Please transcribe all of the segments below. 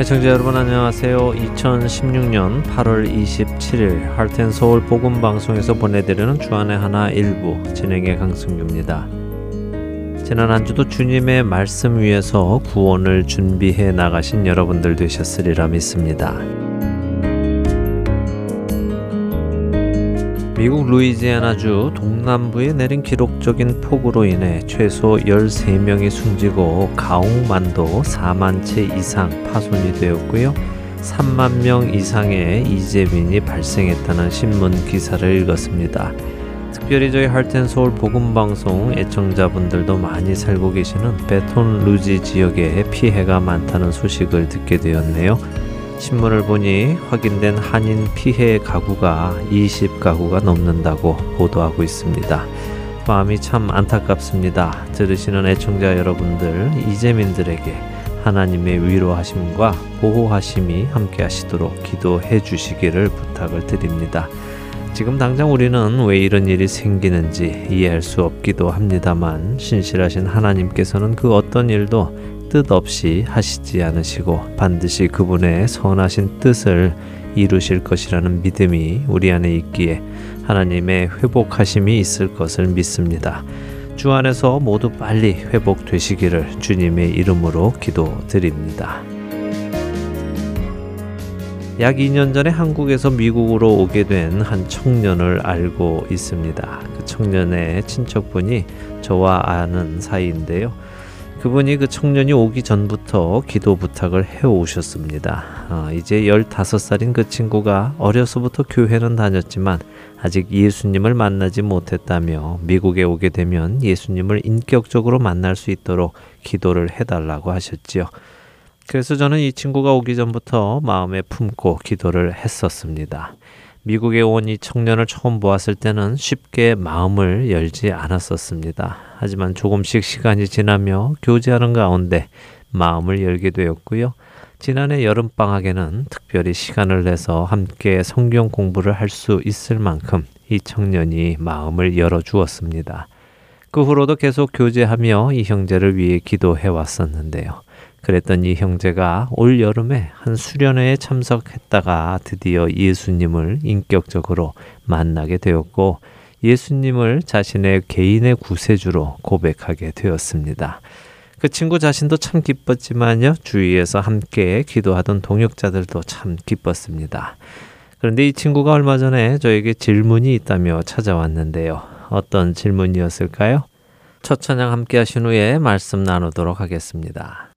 애청자 여러분 안녕하세요. 2016년 8월 27일 할텐서울 복음방송에서 보내드리는 주안의 하나 일부 진행의 강승규입니다. 지난 한 주도 주님의 말씀 위에서 구원을 준비해 나가신 여러분들 되셨으리라 믿습니다. 미국 루이지애나주 동남부에 내린 기록적인 폭우로 인해 최소 13명이 숨지고 가옥만도 4만 채 이상 파손이 되었고요. 3만 명 이상의 이재민이 발생했다는 신문 기사를 읽었습니다. 특별히 저희 할텐서울 복음방송 애청자분들도 많이 살고 계시는 베톤 루지 지역에 피해가 많다는 소식을 듣게 되었네요. 신문을 보니 확인된 한인 피해 가구가 20가구가 넘는다고 보도하고 있습니다. 마음이 참 안타깝습니다. 들으시는 애청자 여러분들, 이재민들에게 하나님의 위로하심과 보호하심이 함께 하시도록 기도해 주시기를 부탁을 드립니다. 지금 당장 우리는 왜 이런 일이 생기는지 이해할 수 없기도 합니다만 신실하신 하나님께서는 그 어떤 일도 뜻 없이 하시지 않으시고 반드시 그분의 선하신 뜻을 이루실 것이라는 믿음이 우리 안에 있기에 하나님의 회복하심이 있을 것을 믿습니다. 주 안에서 모두 빨리 회복되시기를 주님의 이름으로 기도드립니다. 약 2년 전에 한국에서 미국으로 오게 된 한 청년을 알고 있습니다. 그 청년의 친척분이 저와 아는 사이인데요. 그분이 그 청년이 오기 전부터 기도 부탁을 해 오셨습니다. 어, 이제 15살인 그 친구가 어려서부터 교회는 다녔지만 아직 예수님을 만나지 못했다며 미국에 오게 되면 예수님을 인격적으로 만날 수 있도록 기도를 해달라고 하셨지요. 그래서 저는 이 친구가 오기 전부터 마음에 품고 기도를 했었습니다. 미국에 온 이 청년을 처음 보았을 때는 쉽게 마음을 열지 않았었습니다. 하지만 조금씩 시간이 지나며 교제하는 가운데 마음을 열게 되었고요. 지난해 여름방학에는 특별히 시간을 내서 함께 성경 공부를 할 수 있을 만큼 이 청년이 마음을 열어주었습니다. 그 후로도 계속 교제하며 이 형제를 위해 기도해 왔었는데요. 그랬던 이 형제가 올 여름에 한 수련회에 참석했다가 드디어 예수님을 인격적으로 만나게 되었고 예수님을 자신의 개인의 구세주로 고백하게 되었습니다. 그 친구 자신도 참 기뻤지만요. 주위에서 함께 기도하던 동역자들도 참 기뻤습니다. 그런데 이 친구가 얼마 전에 저에게 질문이 있다며 찾아왔는데요. 어떤 질문이었을까요? 첫 찬양 함께 하신 후에 말씀 나누도록 하겠습니다.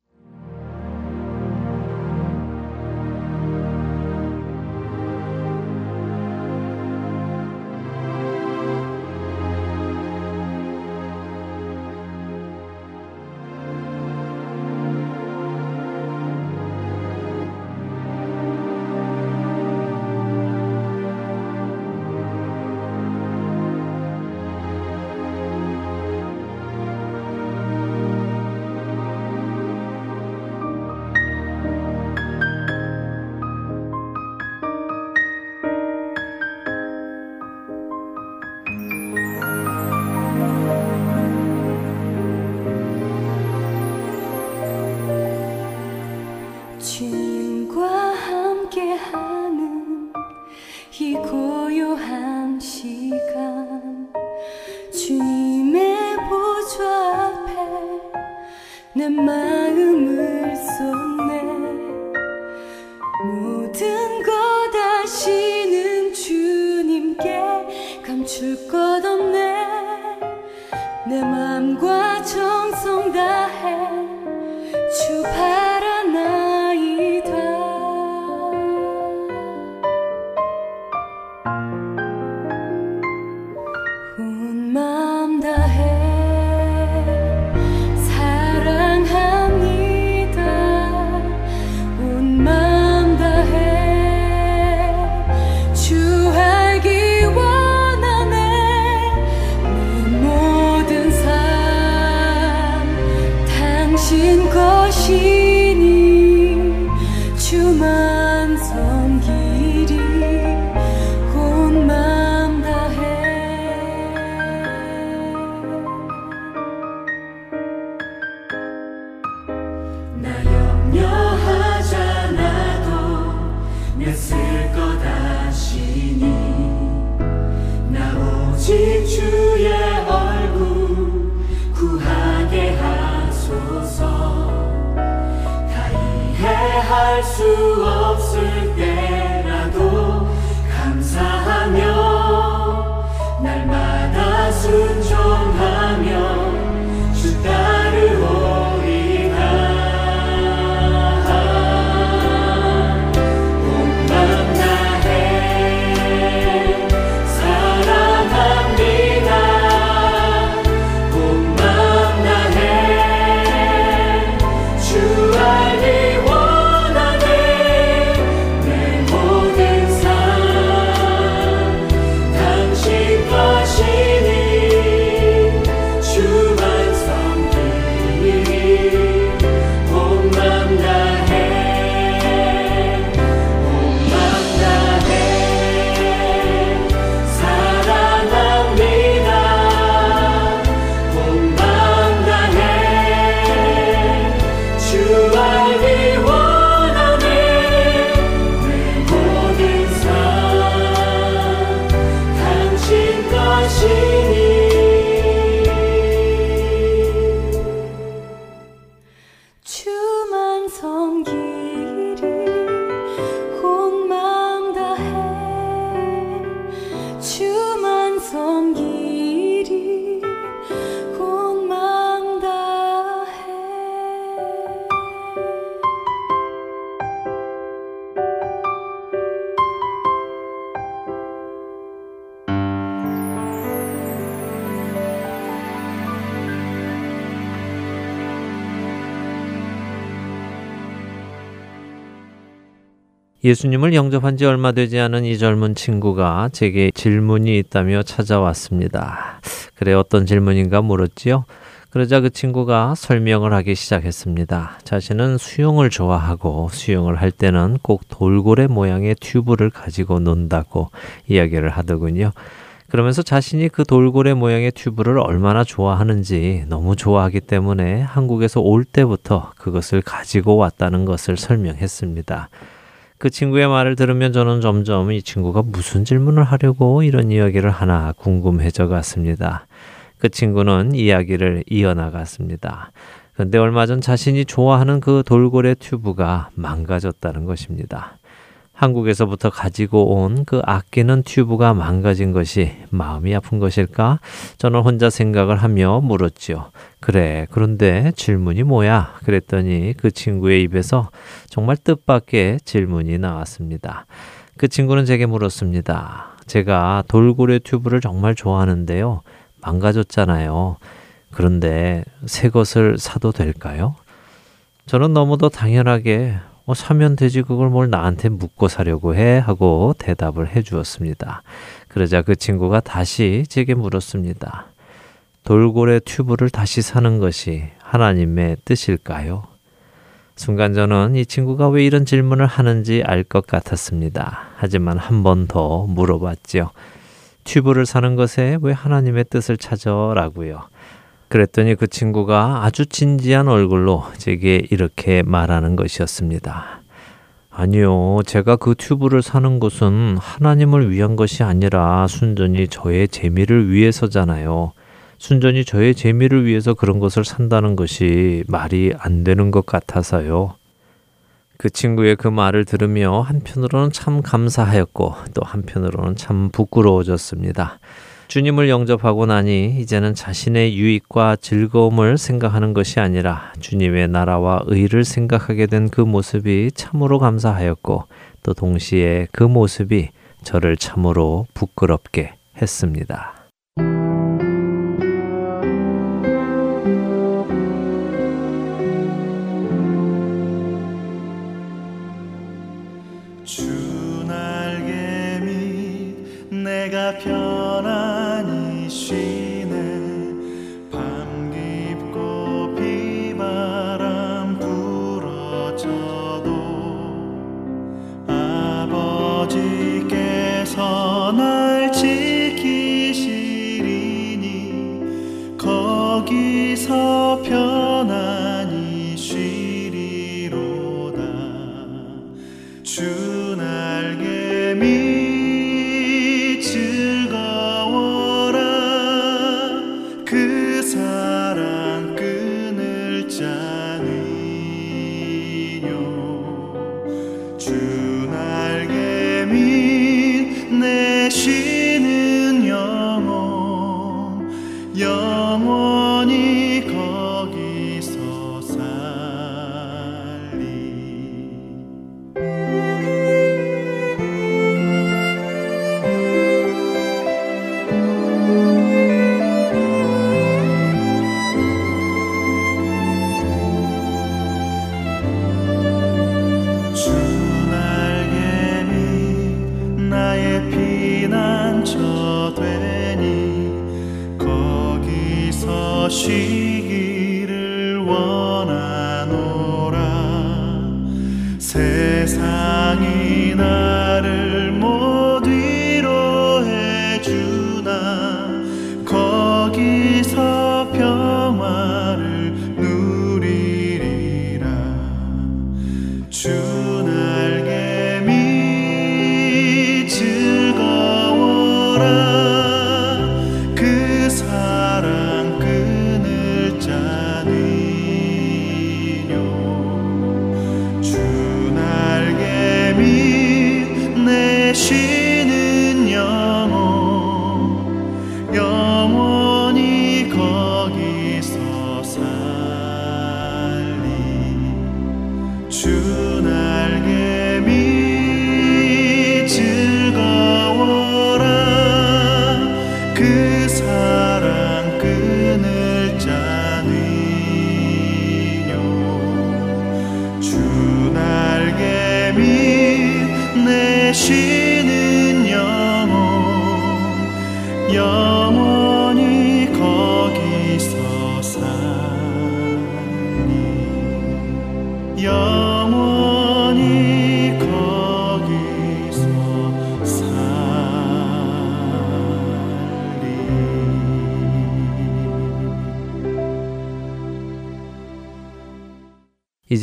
예수님을 영접한 지 얼마 되지 않은 이 젊은 친구가 제게 질문이 있다며 찾아왔습니다. 그래 어떤 질문인가 물었지요. 그러자 그 친구가 설명을 하기 시작했습니다. 자신은 수영을 좋아하고 수영을 할 때는 꼭 돌고래 모양의 튜브를 가지고 논다고 이야기를 하더군요. 그러면서 자신이 그 돌고래 모양의 튜브를 얼마나 좋아하는지 너무 좋아하기 때문에 한국에서 올 때부터 그것을 가지고 왔다는 것을 설명했습니다. 그 친구의 말을 들으면 저는 점점 이 친구가 무슨 질문을 하려고 이런 이야기를 하나 궁금해져 갔습니다. 그 친구는 이야기를 이어나갔습니다. 근데 얼마 전 자신이 좋아하는 그 돌고래 튜브가 망가졌다는 것입니다. 한국에서부터 가지고 온 그 아끼는 튜브가 망가진 것이 마음이 아픈 것일까? 저는 혼자 생각을 하며 물었지요. 그래, 그런데 질문이 뭐야? 그랬더니 그 친구의 입에서 정말 뜻밖의 질문이 나왔습니다. 그 친구는 제게 물었습니다. 제가 돌고래 튜브를 정말 좋아하는데요. 망가졌잖아요. 그런데 새 것을 사도 될까요? 저는 너무도 당연하게 어, 사면 되지 그걸 뭘 나한테 묻고 사려고 해 하고 대답을 해 주었습니다. 그러자 그 친구가 다시 제게 물었습니다. 돌고래 튜브를 다시 사는 것이 하나님의 뜻일까요? 순간 저는 이 친구가 왜 이런 질문을 하는지 알 것 같았습니다. 하지만 한 번 더 물어봤지요. 튜브를 사는 것에 왜 하나님의 뜻을 찾아라고요? 그랬더니 그 친구가 아주 진지한 얼굴로 제게 이렇게 말하는 것이었습니다. 아니요, 제가 그 튜브를 사는 것은 하나님을 위한 것이 아니라 순전히 저의 재미를 위해서잖아요. 순전히 저의 재미를 위해서 그런 것을 산다는 것이 말이 안 되는 것 같아서요. 그 친구의 그 말을 들으며 한편으로는 참 감사하였고 또 한편으로는 참 부끄러워졌습니다. 주님을 영접하고 나니 이제는 자신의 유익과 즐거움을 생각하는 것이 아니라 주님의 나라와 의를 생각하게 된 그 모습이 참으로 감사하였고 또 동시에 그 모습이 저를 참으로 부끄럽게 했습니다.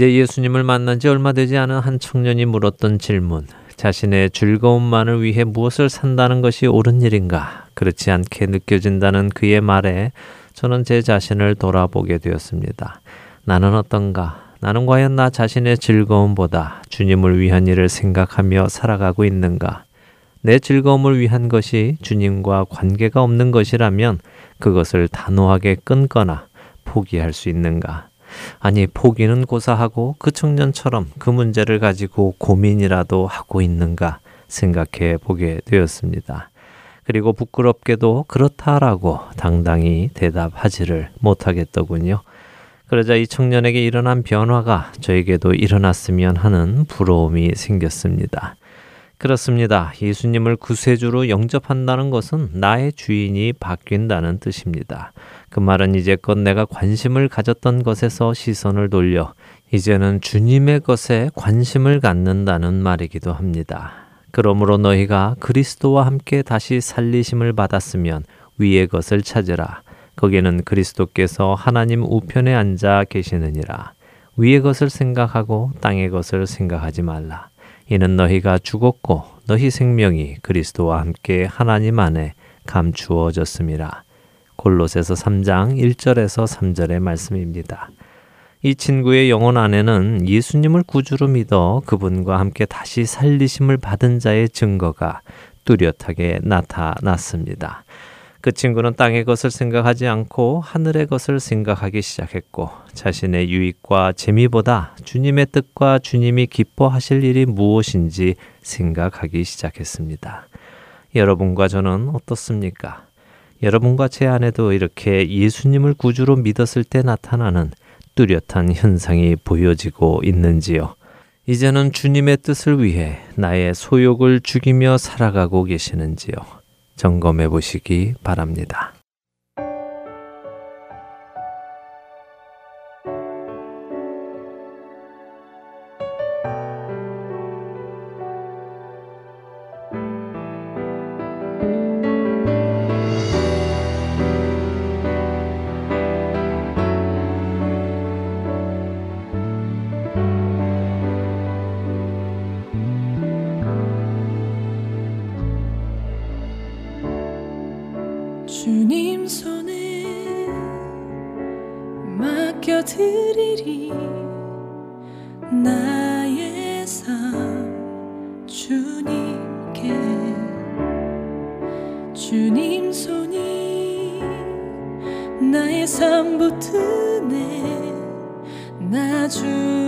이제 예수님을 만난 지 얼마 되지 않은 한 청년이 물었던 질문. 자신의 즐거움만을 위해 무엇을 산다는 것이 옳은 일인가? 그렇지 않게 느껴진다는 그의 말에 저는 제 자신을 돌아보게 되었습니다. 나는 어떤가? 나는 과연 나 자신의 즐거움보다 주님을 위한 일을 생각하며 살아가고 있는가? 내 즐거움을 위한 것이 주님과 관계가 없는 것이라면 그것을 단호하게 끊거나 포기할 수 있는가? 아니, 포기는 고사하고 그 청년처럼 그 문제를 가지고 고민이라도 하고 있는가 생각해 보게 되었습니다. 그리고 부끄럽게도 그렇다라고 당당히 대답하지를 못하겠더군요. 그러자 이 청년에게 일어난 변화가 저에게도 일어났으면 하는 부러움이 생겼습니다. 그렇습니다. 예수님을 구세주로 영접한다는 것은 나의 주인이 바뀐다는 뜻입니다. 그 말은 이제껏 내가 관심을 가졌던 것에서 시선을 돌려 이제는 주님의 것에 관심을 갖는다는 말이기도 합니다. 그러므로 너희가 그리스도와 함께 다시 살리심을 받았으면 위의 것을 찾으라. 거기는 그리스도께서 하나님 우편에 앉아 계시느니라. 위의 것을 생각하고 땅의 것을 생각하지 말라. 이는 너희가 죽었고 너희 생명이 그리스도와 함께 하나님 안에 감추어졌음이라. 골로새서 3장 1절에서 3절의 말씀입니다. 이 친구의 영혼 안에는 예수님을 구주로 믿어 그분과 함께 다시 살리심을 받은 자의 증거가 뚜렷하게 나타났습니다. 그 친구는 땅의 것을 생각하지 않고 하늘의 것을 생각하기 시작했고 자신의 유익과 재미보다 주님의 뜻과 주님이 기뻐하실 일이 무엇인지 생각하기 시작했습니다. 여러분과 저는 어떻습니까? 여러분과 제 안에도 이렇게 예수님을 구주로 믿었을 때 나타나는 뚜렷한 현상이 보여지고 있는지요. 이제는 주님의 뜻을 위해 나의 소욕을 죽이며 살아가고 계시는지요. 점검해 보시기 바랍니다. 항상 붙드네 나주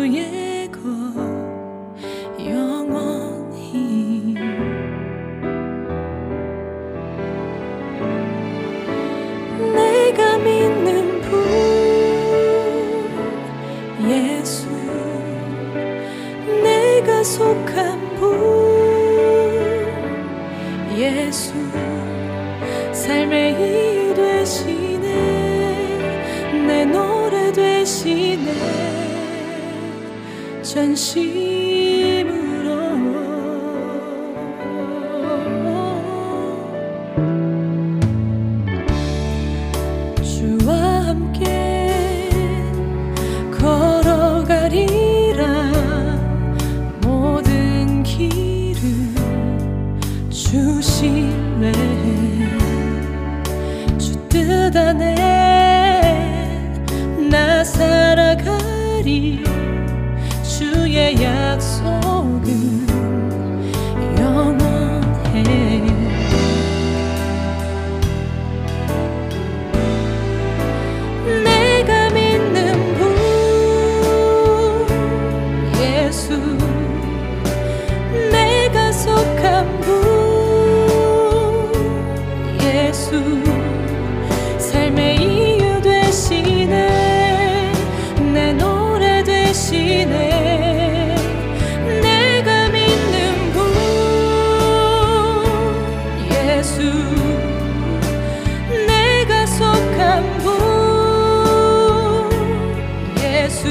예수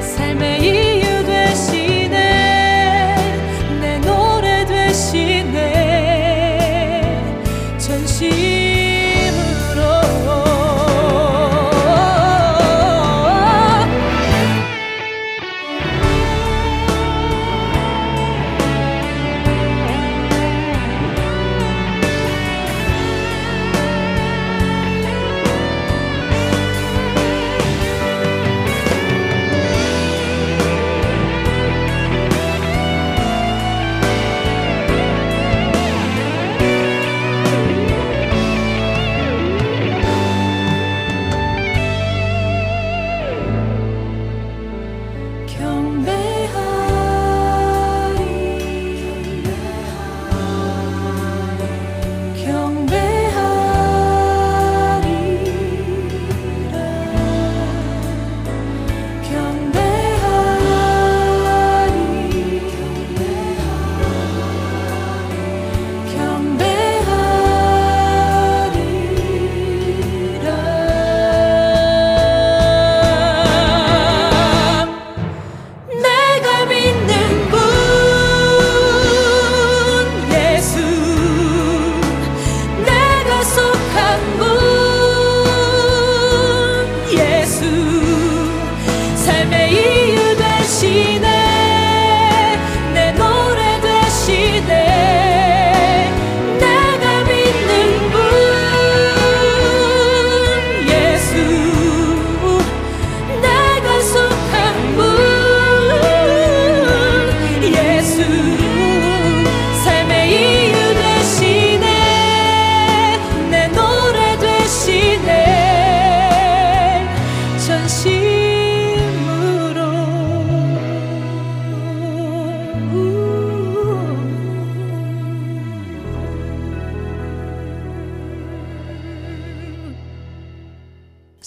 삶의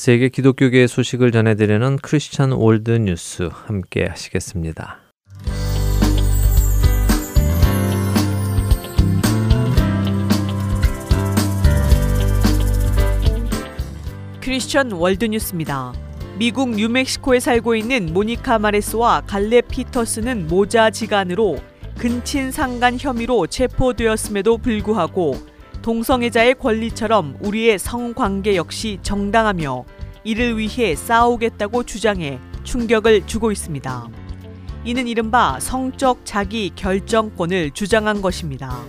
세계 기독교계의 소식을 전해드리는 크리스천 월드 뉴스 함께 하시겠습니다. 크리스천 월드뉴스입니다. 미국 뉴멕시코에 살고 있는 모니카 마레스와 갈레 피터스는 모자 지간으로 근친 상간 혐의로 체포되었음에도 불구하고 동성애자의 권리처럼 우리의 성관계 역시 정당하며 이를 위해 싸우겠다고 주장해 충격을 주고 있습니다. 이는 이른바 성적 자기 결정권을 주장한 것입니다.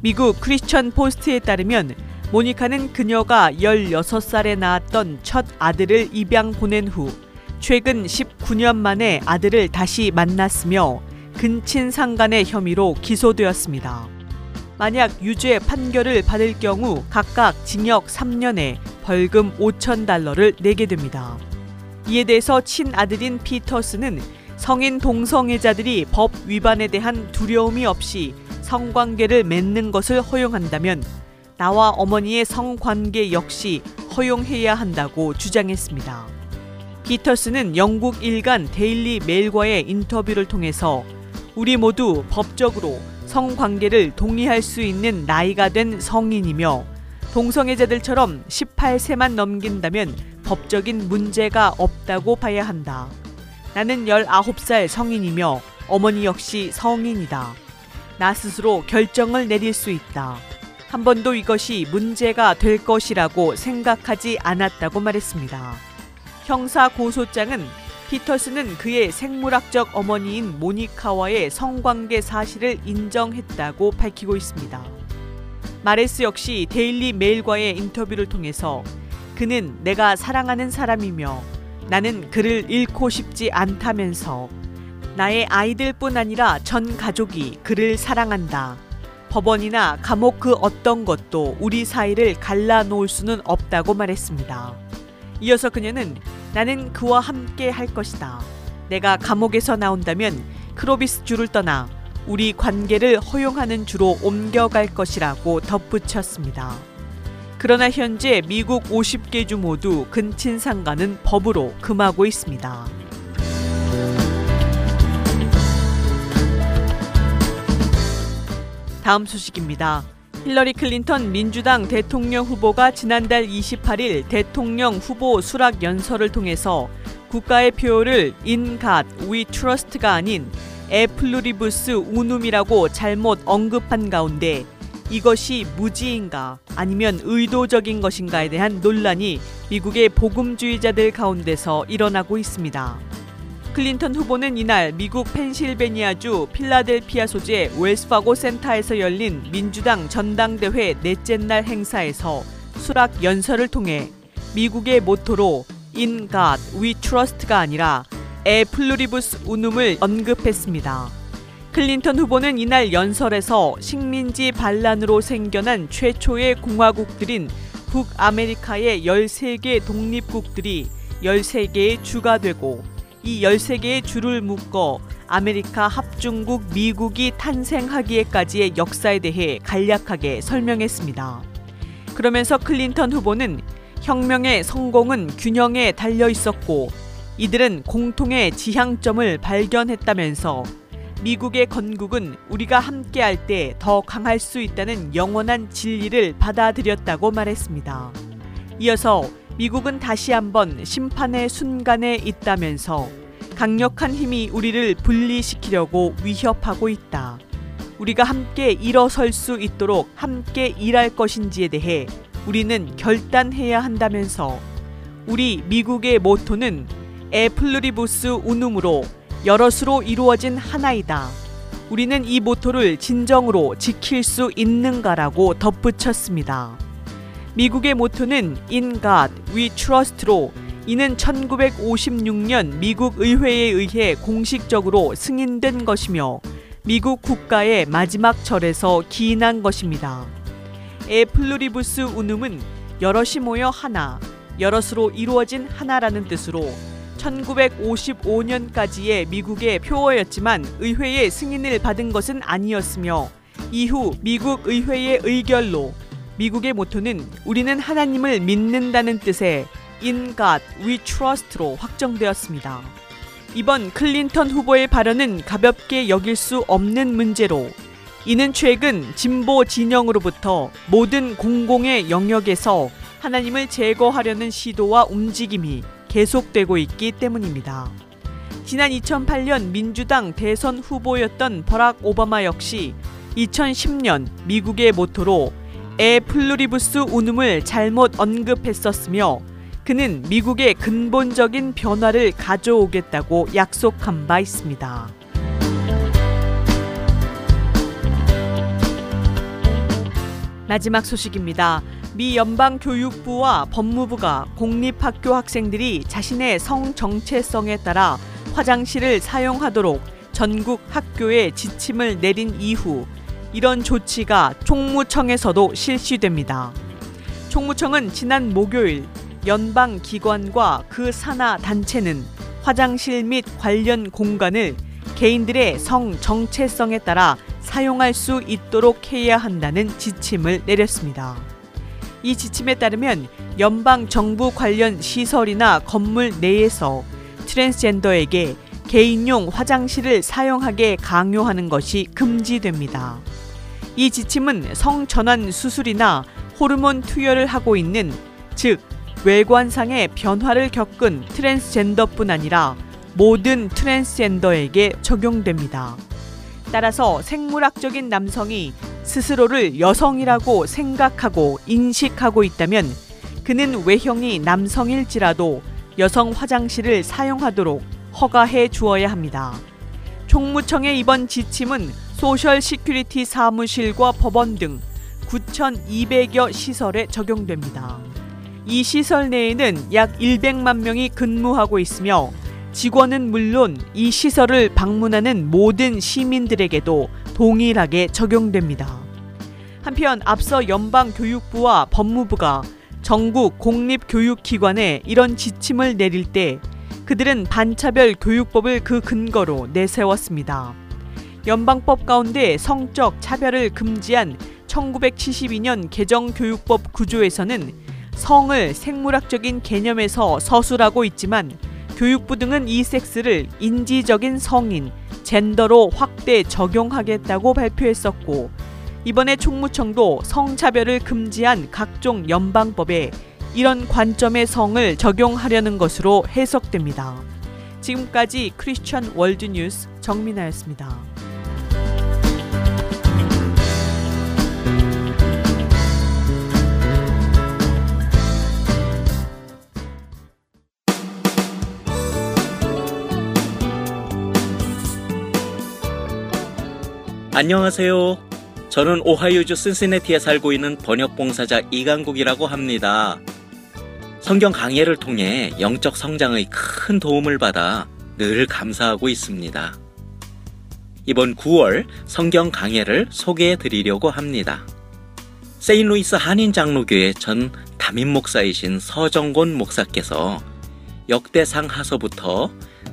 미국 크리스천 포스트에 따르면 모니카는 그녀가 16살에 낳았던 첫 아들을 입양 보낸 후 최근 19년 만에 아들을 다시 만났으며 근친 상간의 혐의로 기소되었습니다. 만약 유죄 판결을 받을 경우 각각 징역 3년에 벌금 5천 달러를 내게 됩니다. 이에 대해서 친아들인 피터스는 성인 동성애자들이 법 위반에 대한 두려움이 없이 성관계를 맺는 것을 허용한다면 나와 어머니의 성관계 역시 허용해야 한다고 주장했습니다. 피터스는 영국 일간 데일리 메일과의 인터뷰를 통해서 우리 모두 법적으로 성관계를 동의할 수 있는 나이가 된 성인이며 동성애자들처럼 18세만 넘긴다면 법적인 문제가 없다고 봐야 한다. 나는 19살 성인이며 어머니 역시 성인이다. 나 스스로 결정을 내릴 수 있다. 한 번도 이것이 문제가 될 것이라고 생각하지 않았다고 말했습니다. 형사 고소장은 피터스는 그의 생물학적 어머니인 모니카와의 성관계 사실을 인정했다고 밝히고 있습니다. 마레스 역시 데일리 메일과의 인터뷰를 통해서 그는 내가 사랑하는 사람이며 나는 그를 잃고 싶지 않다면서 나의 아이들뿐 아니라 전 가족이 그를 사랑한다. 법원이나 감옥 그 어떤 것도 우리 사이를 갈라놓을 수는 없다고 말했습니다. 이어서 그녀는 나는 그와 함께 할 것이다. 내가 감옥에서 나온다면 크로비스 주를 떠나 우리 관계를 허용하는 주로 옮겨갈 것이라고 덧붙였습니다. 그러나 현재 미국 50개 주 모두 근친 상가는 법으로 금하고 있습니다. 다음 소식입니다. 힐러리 클린턴 민주당 대통령 후보가 지난달 28일 대통령 후보 수락 연설을 통해서 국가의 표어를 In God We Trust가 아닌 E Pluribus Unum이라고 잘못 언급한 가운데 이것이 무지인가 아니면 의도적인 것인가에 대한 논란이 미국의 복음주의자들 가운데서 일어나고 있습니다. 클린턴 후보는 이날 미국 펜실베니아주 필라델피아 소재 웰스파고 센터에서 열린 민주당 전당대회 넷째 날 행사에서 수락 연설을 통해 미국의 모토로 In God We Trust가 아니라 E Pluribus Unum을 언급했습니다. 클린턴 후보는 이날 연설에서 식민지 반란으로 생겨난 최초의 공화국들인 북아메리카의 13개 독립국들이 13개의 주가 되고 이 13개의 주를 묶어 아메리카 합중국 미국이 탄생하기에까지의 역사에 대해 간략하게 설명했습니다. 그러면서 클린턴 후보는 혁명의 성공은 균형에 달려 있었고 이들은 공통의 지향점을 발견했다면서 미국의 건국은 우리가 함께할 때 더 강할 수 있다는 영원한 진리를 받아들였다고 말했습니다. 이어서 미국은 다시 한번 심판의 순간에 있다면서 강력한 힘이 우리를 분리시키려고 위협하고 있다. 우리가 함께 일어설 수 있도록 함께 일할 것인지에 대해 우리는 결단해야 한다면서 우리 미국의 모토는 에플루리부스 우눔으로 여럿으로 이루어진 하나이다. 우리는 이 모토를 진정으로 지킬 수 있는가라고 덧붙였습니다. 미국의 모토는 In God We Trust로 이는 1956년 미국 의회에 의해 공식적으로 승인된 것이며 미국 국가의 마지막 절에서 기인한 것입니다. 에 플루리부스 우눔은 여럿이 모여 하나, 여럿으로 이루어진 하나라는 뜻으로 1955년까지의 미국의 표어였지만 의회의 승인을 받은 것은 아니었으며 이후 미국 의회의 의결로 미국의 모토는 우리는 하나님을 믿는다는 뜻의 In God We Trust로 확정되었습니다. 이번 클린턴 후보의 발언은 가볍게 여길 수 없는 문제로 이는 최근 진보 진영으로부터 모든 공공의 영역에서 하나님을 제거하려는 시도와 움직임이 계속되고 있기 때문입니다. 지난 2008년 민주당 대선 후보였던 버락 오바마 역시 2010년 미국의 모토로 E Pluribus Unum을 잘못 언급했었으며 그는 미국의 근본적인 변화를 가져오겠다고 약속한 바 있습니다. 마지막 소식입니다. 미 연방 교육부와 법무부가 공립학교 학생들이 자신의 성 정체성에 따라 화장실을 사용하도록 전국 학교에 지침을 내린 이후 이런 조치가 총무청에서도 실시됩니다. 총무청은 지난 목요일 연방 기관과 그 산하 단체는 화장실 및 관련 공간을 개인들의 성 정체성에 따라 사용할 수 있도록 해야 한다는 지침을 내렸습니다. 이 지침에 따르면 연방 정부 관련 시설이나 건물 내에서 트랜스젠더에게 개인용 화장실을 사용하게 강요하는 것이 금지됩니다. 이 지침은 성전환 수술이나 호르몬 투여를 하고 있는 즉 외관상의 변화를 겪은 트랜스젠더뿐 아니라 모든 트랜스젠더에게 적용됩니다. 따라서 생물학적인 남성이 스스로를 여성이라고 생각하고 인식하고 있다면 그는 외형이 남성일지라도 여성 화장실을 사용하도록 허가해 주어야 합니다. 총무청의 이번 지침은 Social Security 사무실과 법원 등 9,200여 시설에 적용됩니다. 이 시설 내에는 약 100만 명이 근무하고 있으며 직원은 물론 이 시설을 방문하는 모든 시민들에게도 동일하게 적용됩니다. 한편 앞서 연방교육부와 법무부가 전국 공립교육기관에 이런 지침을 내릴 때 그들은 반차별 교육법을 그 근거로 내세웠습니다. 연방법 가운데 성적 차별을 금지한 1972년 개정 교육법 구조에서는 성을 생물학적인 개념에서 서술하고 있지만 교육부 등은 이 섹스를 인지적인 성인, 젠더로 확대 적용하겠다고 발표했었고 이번에 총무청도 성차별을 금지한 각종 연방법에 이런 관점의 성을 적용하려는 것으로 해석됩니다. 지금까지 크리스천 월드뉴스 정민아였습니다. 안녕하세요. 저는 오하이오주 신시내티에 살고 있는 번역 봉사자 이강국이라고 합니다. 성경 강해를 통해 영적 성장의 큰 도움을 받아 늘 감사하고 있습니다. 이번 9월 성경 강해를 소개해 드리려고 합니다. 세인루이스 한인 장로교회 전 담임 목사이신 서정곤 목사께서 역대상 하서부터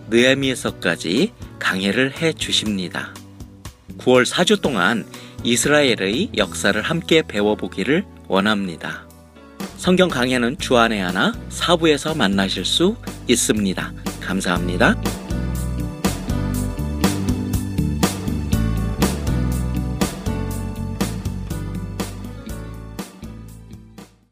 느헤미에서까지 강해를 해 주십니다. 9월 4주 동안 이스라엘의 역사를 함께 배워보기를 원합니다. 성경 강해는 주안에 하나 사부에서 만나실 수 있습니다. 감사합니다.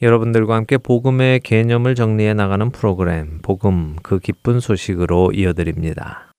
여러분들과 함께 복음의 개념을 정리해 나가는 프로그램 복음 그 기쁜 소식으로 이어드립니다.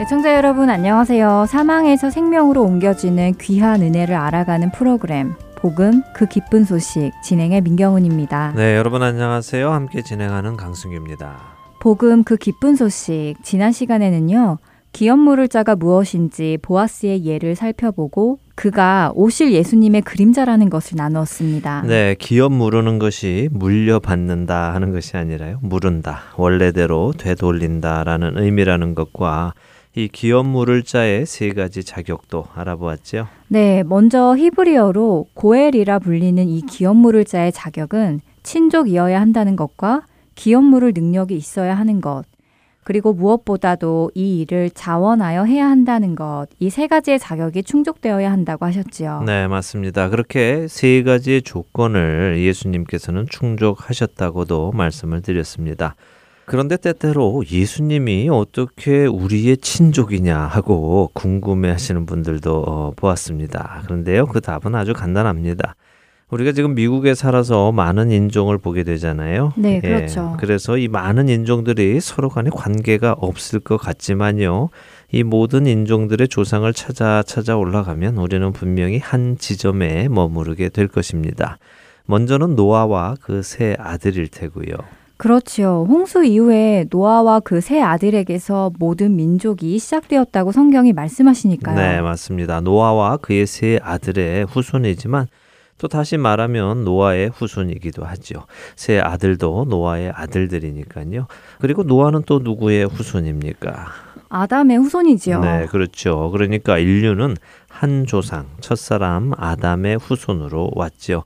애청자 여러분 안녕하세요. 사망에서 생명으로 옮겨지는 귀한 은혜를 알아가는 프로그램 복음 그 기쁜 소식 진행의 민경훈입니다. 네, 여러분 안녕하세요. 함께 진행하는 강승규입니다. 복음 그 기쁜 소식 지난 시간에는요. 기업 물을 자가 무엇인지 보아스의 예를 살펴보고 그가 오실 예수님의 그림자라는 것을 나누었습니다. 네, 기업 무르는 것이 물려받는다 하는 것이 아니라요. 물은다. 원래대로 되돌린다라는 의미라는 것과 이 기업 물을 자의 세 가지 자격도 알아보았죠. 네, 먼저 히브리어로 고엘이라 불리는 이 기업 물을 자의 자격은 친족이어야 한다는 것과 기업 물을 능력이 있어야 하는 것, 그리고 무엇보다도 이 일을 자원하여 해야 한다는 것, 이 세 가지의 자격이 충족되어야 한다고 하셨지요. 네, 맞습니다. 그렇게 세 가지의 조건을 예수님께서는 충족하셨다고도 말씀을 드렸습니다. 그런데 때때로 예수님이 어떻게 우리의 친족이냐 하고 궁금해 하시는 분들도 어, 보았습니다. 그런데요, 그 답은 아주 간단합니다. 우리가 지금 미국에 살아서 많은 인종을 보게 되잖아요. 네, 그렇죠. 그래서 이 많은 인종들이 서로 간에 관계가 없을 것 같지만요. 이 모든 인종들의 조상을 찾아 찾아 올라가면 우리는 분명히 한 지점에 머무르게 될 것입니다. 먼저는 노아와 그 세 아들일 테고요. 그렇지요. 홍수 이후에 노아와 그 세 아들에게서 모든 민족이 시작되었다고 성경이 말씀하시니까요. 네, 맞습니다. 노아와 그의 세 아들의 후손이지만 또 다시 말하면 노아의 후손이기도 하죠. 세 아들도 노아의 아들들이니까요. 그리고 노아는 또 누구의 후손입니까? 아담의 후손이지요. 네, 그렇죠. 그러니까 인류는 한 조상, 첫사람 아담의 후손으로 왔죠.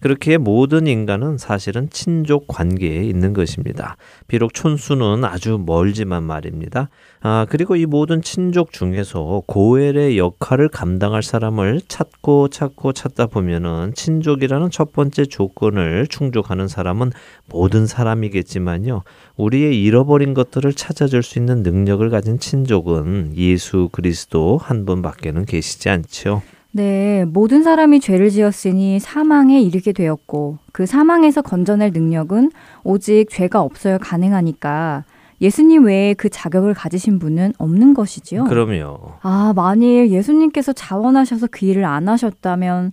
그렇게 모든 인간은 사실은 친족 관계에 있는 것입니다. 비록 촌수는 아주 멀지만 말입니다. 아, 그리고 이 모든 친족 중에서 고엘의 역할을 감당할 사람을 찾고 찾고 찾다 보면은 친족이라는 첫 번째 조건을 충족하는 사람은 모든 사람이겠지만요. 우리의 잃어버린 것들을 찾아줄 수 있는 능력을 가진 친족은 예수 그리스도 한 분밖에는 계시지 않죠. 네, 모든 사람이 죄를 지었으니 사망에 이르게 되었고 그 사망에서 건져낼 능력은 오직 죄가 없어야 가능하니까 예수님 외에 그 자격을 가지신 분은 없는 것이지요. 그럼요. 아, 만일 예수님께서 자원하셔서 그 일을 안 하셨다면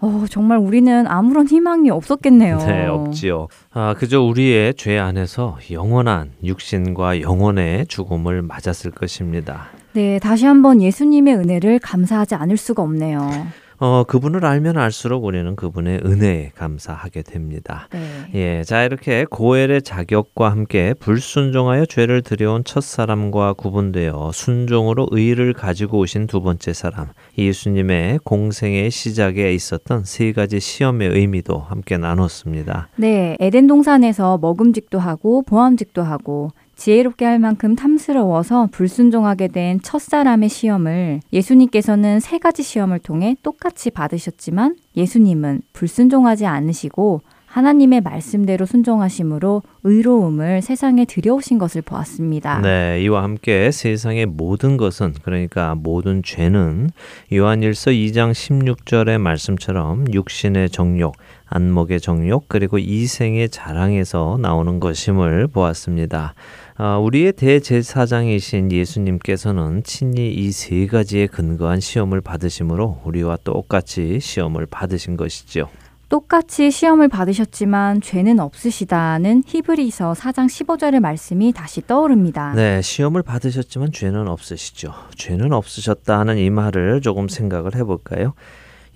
어, 정말 우리는 아무런 희망이 없었겠네요. 네, 없지요. 아, 그저 우리의 죄 안에서 영원한 육신과 영혼의 죽음을 맞았을 것입니다. 네, 다시 한번 예수님의 은혜를 감사하지 않을 수가 없네요. 어, 그분을 알면 알수록 우리는 그분의 은혜에 감사하게 됩니다. 네. 예, 자 이렇게 고엘의 자격과 함께 불순종하여 죄를 들여온 첫 사람과 구분되어 순종으로 의를 가지고 오신 두 번째 사람 예수님의 공생의 시작에 있었던 세 가지 시험의 의미도 함께 나눴습니다. 네, 에덴 동산에서 먹음직도 하고 보암직도 하고 지혜롭게 할 만큼 탐스러워서 불순종하게 된 첫사람의 시험을 예수님께서는 세 가지 시험을 통해 똑같이 받으셨지만 예수님은 불순종하지 않으시고 하나님의 말씀대로 순종하심으로 의로움을 세상에 들여오신 것을 보았습니다. 네, 이와 함께 세상의 모든 것은 그러니까 모든 죄는 요한일서 2장 16절의 말씀처럼 육신의 정욕, 안목의 정욕 그리고 이생의 자랑에서 나오는 것임을 보았습니다. 아, 우리의 대제사장이신 예수님께서는 친히 이 세 가지에 근거한 시험을 받으심으로 우리와 똑같이 시험을 받으신 것이죠. 똑같이 시험을 받으셨지만 죄는 없으시다는 히브리서 4장 15절의 말씀이 다시 떠오릅니다. 네, 시험을 받으셨지만 죄는 없으시죠. 죄는 없으셨다 하는 이 말을 조금 생각을 해볼까요?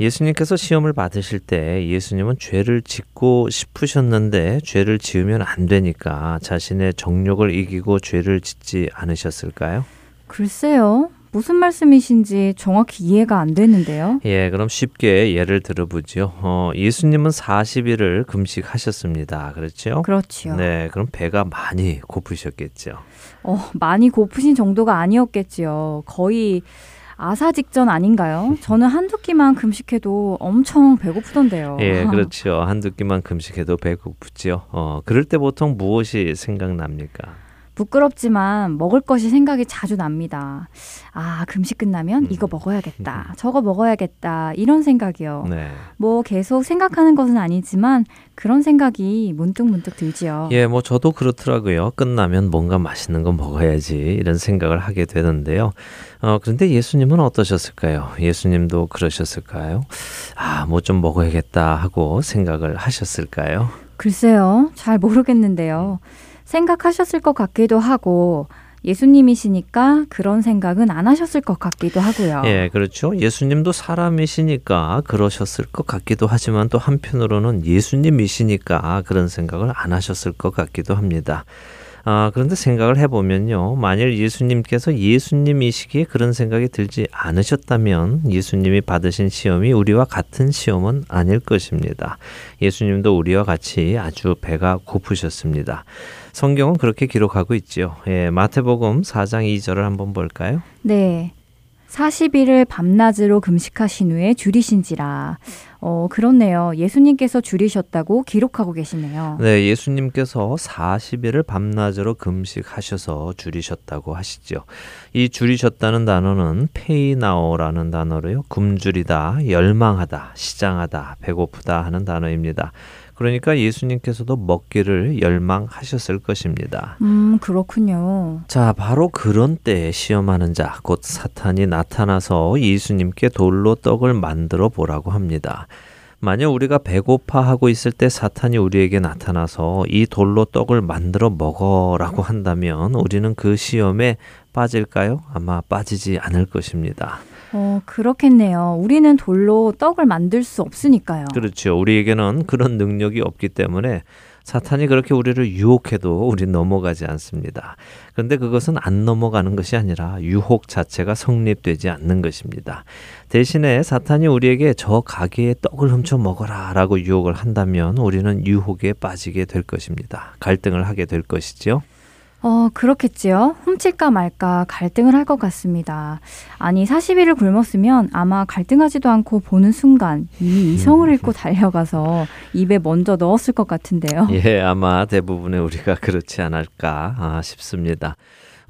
예수님께서 시험을 받으실 때 예수님은 죄를 짓고 싶으셨는데 죄를 지으면 안 되니까 자신의 정욕을 이기고 죄를 짓지 않으셨을까요? 글쎄요. 무슨 말씀이신지 정확히 이해가 안 되는데요. 예, 그럼 쉽게 예를 들어보죠. 어, 예수님은 40일을 금식하셨습니다. 그렇죠? 그렇지요. 네, 그럼 배가 많이 고프셨겠죠. 어, 많이 고프신 정도가 아니었겠지요. 거의 아사 직전 아닌가요? 저는 한두 끼만 금식해도 엄청 배고프던데요. 예, 그렇죠. 한두 끼만 금식해도 배고프지요. 어, 그럴 때 보통 무엇이 생각납니까? 부끄럽지만 먹을 것이 생각이 자주 납니다. 아, 금식 끝나면 이거 먹어야겠다. 저거 먹어야겠다. 이런 생각이요. 네. 뭐 계속 생각하는 것은 아니지만 그런 생각이 문득 문득 들지요. 예, 뭐 저도 그렇더라고요. 끝나면 뭔가 맛있는 거 먹어야지 이런 생각을 하게 되는데요. 어, 그런데 예수님은 어떠셨을까요? 예수님도 그러셨을까요? 아, 뭐 좀 먹어야겠다 하고 생각을 하셨을까요? 글쎄요. 잘 모르겠는데요. 생각하셨을 것 같기도 하고 예수님이시니까 그런 생각은 안 하셨을 것 같기도 하고요. 예, 그렇죠. 예수님도 사람이시니까 그러셨을 것 같기도 하지만 또 한편으로는 예수님이시니까 그런 생각을 안 하셨을 것 같기도 합니다. 아, 그런데 생각을 해보면요. 만일 예수님께서 예수님이시기에 그런 생각이 들지 않으셨다면 예수님이 받으신 시험이 우리와 같은 시험은 아닐 것입니다. 예수님도 우리와 같이 아주 배가 고프셨습니다. 성경은 그렇게 기록하고 있지요. 예, 마태복음 4장 2절을 한번 볼까요? 네. 40일을 밤낮으로 금식하신 후에 줄이신지라. 어, 그렇네요. 예수님께서 줄이셨다고 기록하고 계시네요. 네, 예수님께서 40일을 밤낮으로 금식하셔서 줄이셨다고 하시죠. 이 줄이셨다는 단어는 페이나오라는 단어로요. 굶주리다, 열망하다, 시장하다, 배고프다 하는 단어입니다. 그러니까 예수님께서도 먹기를 열망하셨을 것입니다. 음, 그렇군요. 자, 바로 그런 때에 시험하는 자, 곧 사탄이 나타나서 예수님께 돌로 떡을 만들어 보라고 합니다. 만약 우리가 배고파하고 있을 때 사탄이 우리에게 나타나서 이 돌로 떡을 만들어 먹어라고 한다면 우리는 그 시험에 빠질까요? 아마 빠지지 않을 것입니다. 어, 그렇겠네요. 우리는 돌로 떡을 만들 수 없으니까요. 그렇죠. 우리에게는 그런 능력이 없기 때문에 사탄이 그렇게 우리를 유혹해도 우리 넘어가지 않습니다. 그런데 그것은 안 넘어가는 것이 아니라 유혹 자체가 성립되지 않는 것입니다. 대신에 사탄이 우리에게 저 가게에 떡을 훔쳐 먹어라 라고 유혹을 한다면 우리는 유혹에 빠지게 될 것입니다. 갈등을 하게 될 것이죠. 어, 그렇겠지요. 훔칠까 말까 갈등을 할 것 같습니다. 아니, 40일을 굶었으면 아마 갈등하지도 않고 보는 순간 이미 이성을 음. 잃고 달려가서 입에 먼저 넣었을 것 같은데요. 예, 아마 대부분의 우리가 그렇지 않을까 아, 싶습니다.